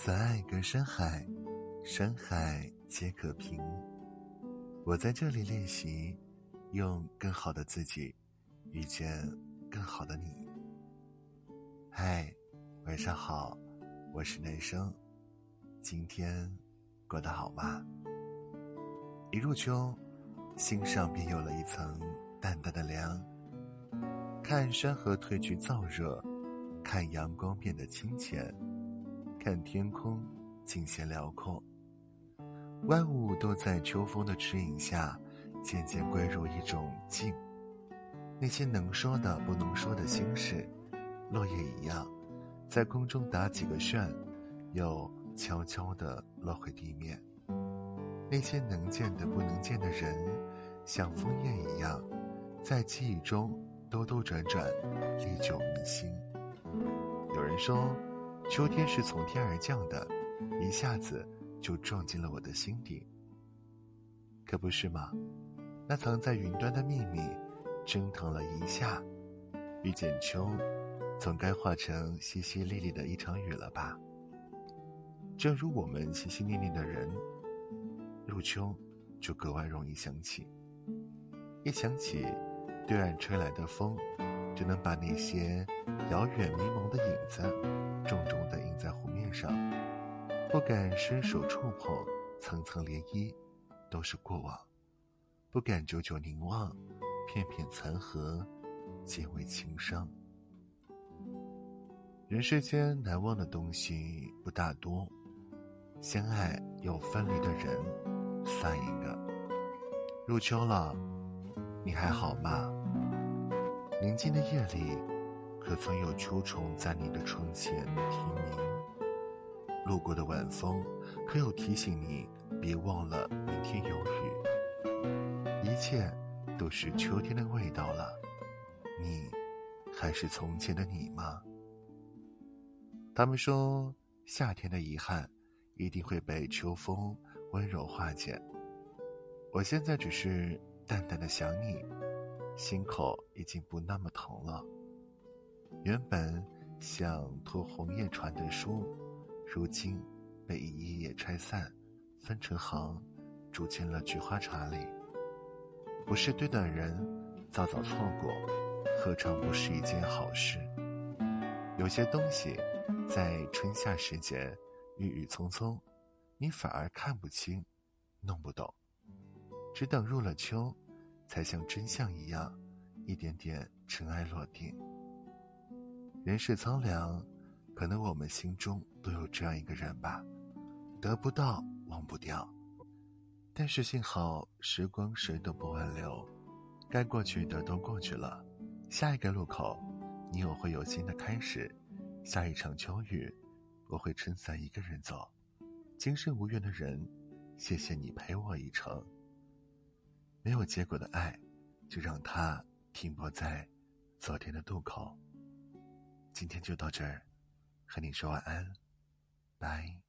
此爱隔山海，山海皆可平。我在这里练习，用更好的自己遇见更好的你。嗨，晚上好，我是男生，今天过得好吗？一入秋，心上便有了一层淡淡的凉。看山河褪去燥热，看阳光变得清浅。看天空，尽显辽阔。万物都在秋风的指引下，渐渐归入一种静。那些能说的、不能说的心事，落叶一样，在空中打几个旋，又悄悄地落回地面。那些能见的、不能见的人，像枫叶一样，在记忆中兜兜转转，历久弥新。有人说。秋天是从天而降的，一下子就撞进了我的心底。可不是吗？那藏在云端的秘密，蒸腾了一下，遇见秋，总该化成淅淅沥沥的一场雨了吧？正如我们心心念念的人，入秋就格外容易想起。一想起对岸吹来的风，就能把那些遥远迷蒙的影子。重重的印在湖面上，不敢伸手触碰，层层涟漪，都是过往；不敢久久凝望，片片残荷，皆为情伤。人世间难忘的东西不大多，相爱又分离的人算一个。入秋了，你还好吗？宁静的夜里。可曾有秋虫在你的窗前啼鸣？路过的晚风，可有提醒你别忘了明天有雨？一切都是秋天的味道了，你还是从前的你吗？他们说，夏天的遗憾一定会被秋风温柔化解。我现在只是淡淡的想你，心口已经不那么疼了。原本像托红叶传的书，如今被一页页拆散，分成行，住进了菊花茶里。不是对的人，早早错过，何尝不是一件好事？有些东西，在春夏时节，郁郁葱葱，你反而看不清，弄不懂，只等入了秋，才像真相一样，一点点尘埃落定。人世苍凉，可能我们心中都有这样一个人吧，得不到，忘不掉。但是幸好时光谁都不挽留，该过去的都过去了，下一个路口，你我会有新的开始。下一场秋雨，我会撑伞一个人走。今生无缘的人，谢谢你陪我一程。没有结果的爱，就让它停泊在昨天的渡口。今天就到这儿，和你说晚安，拜。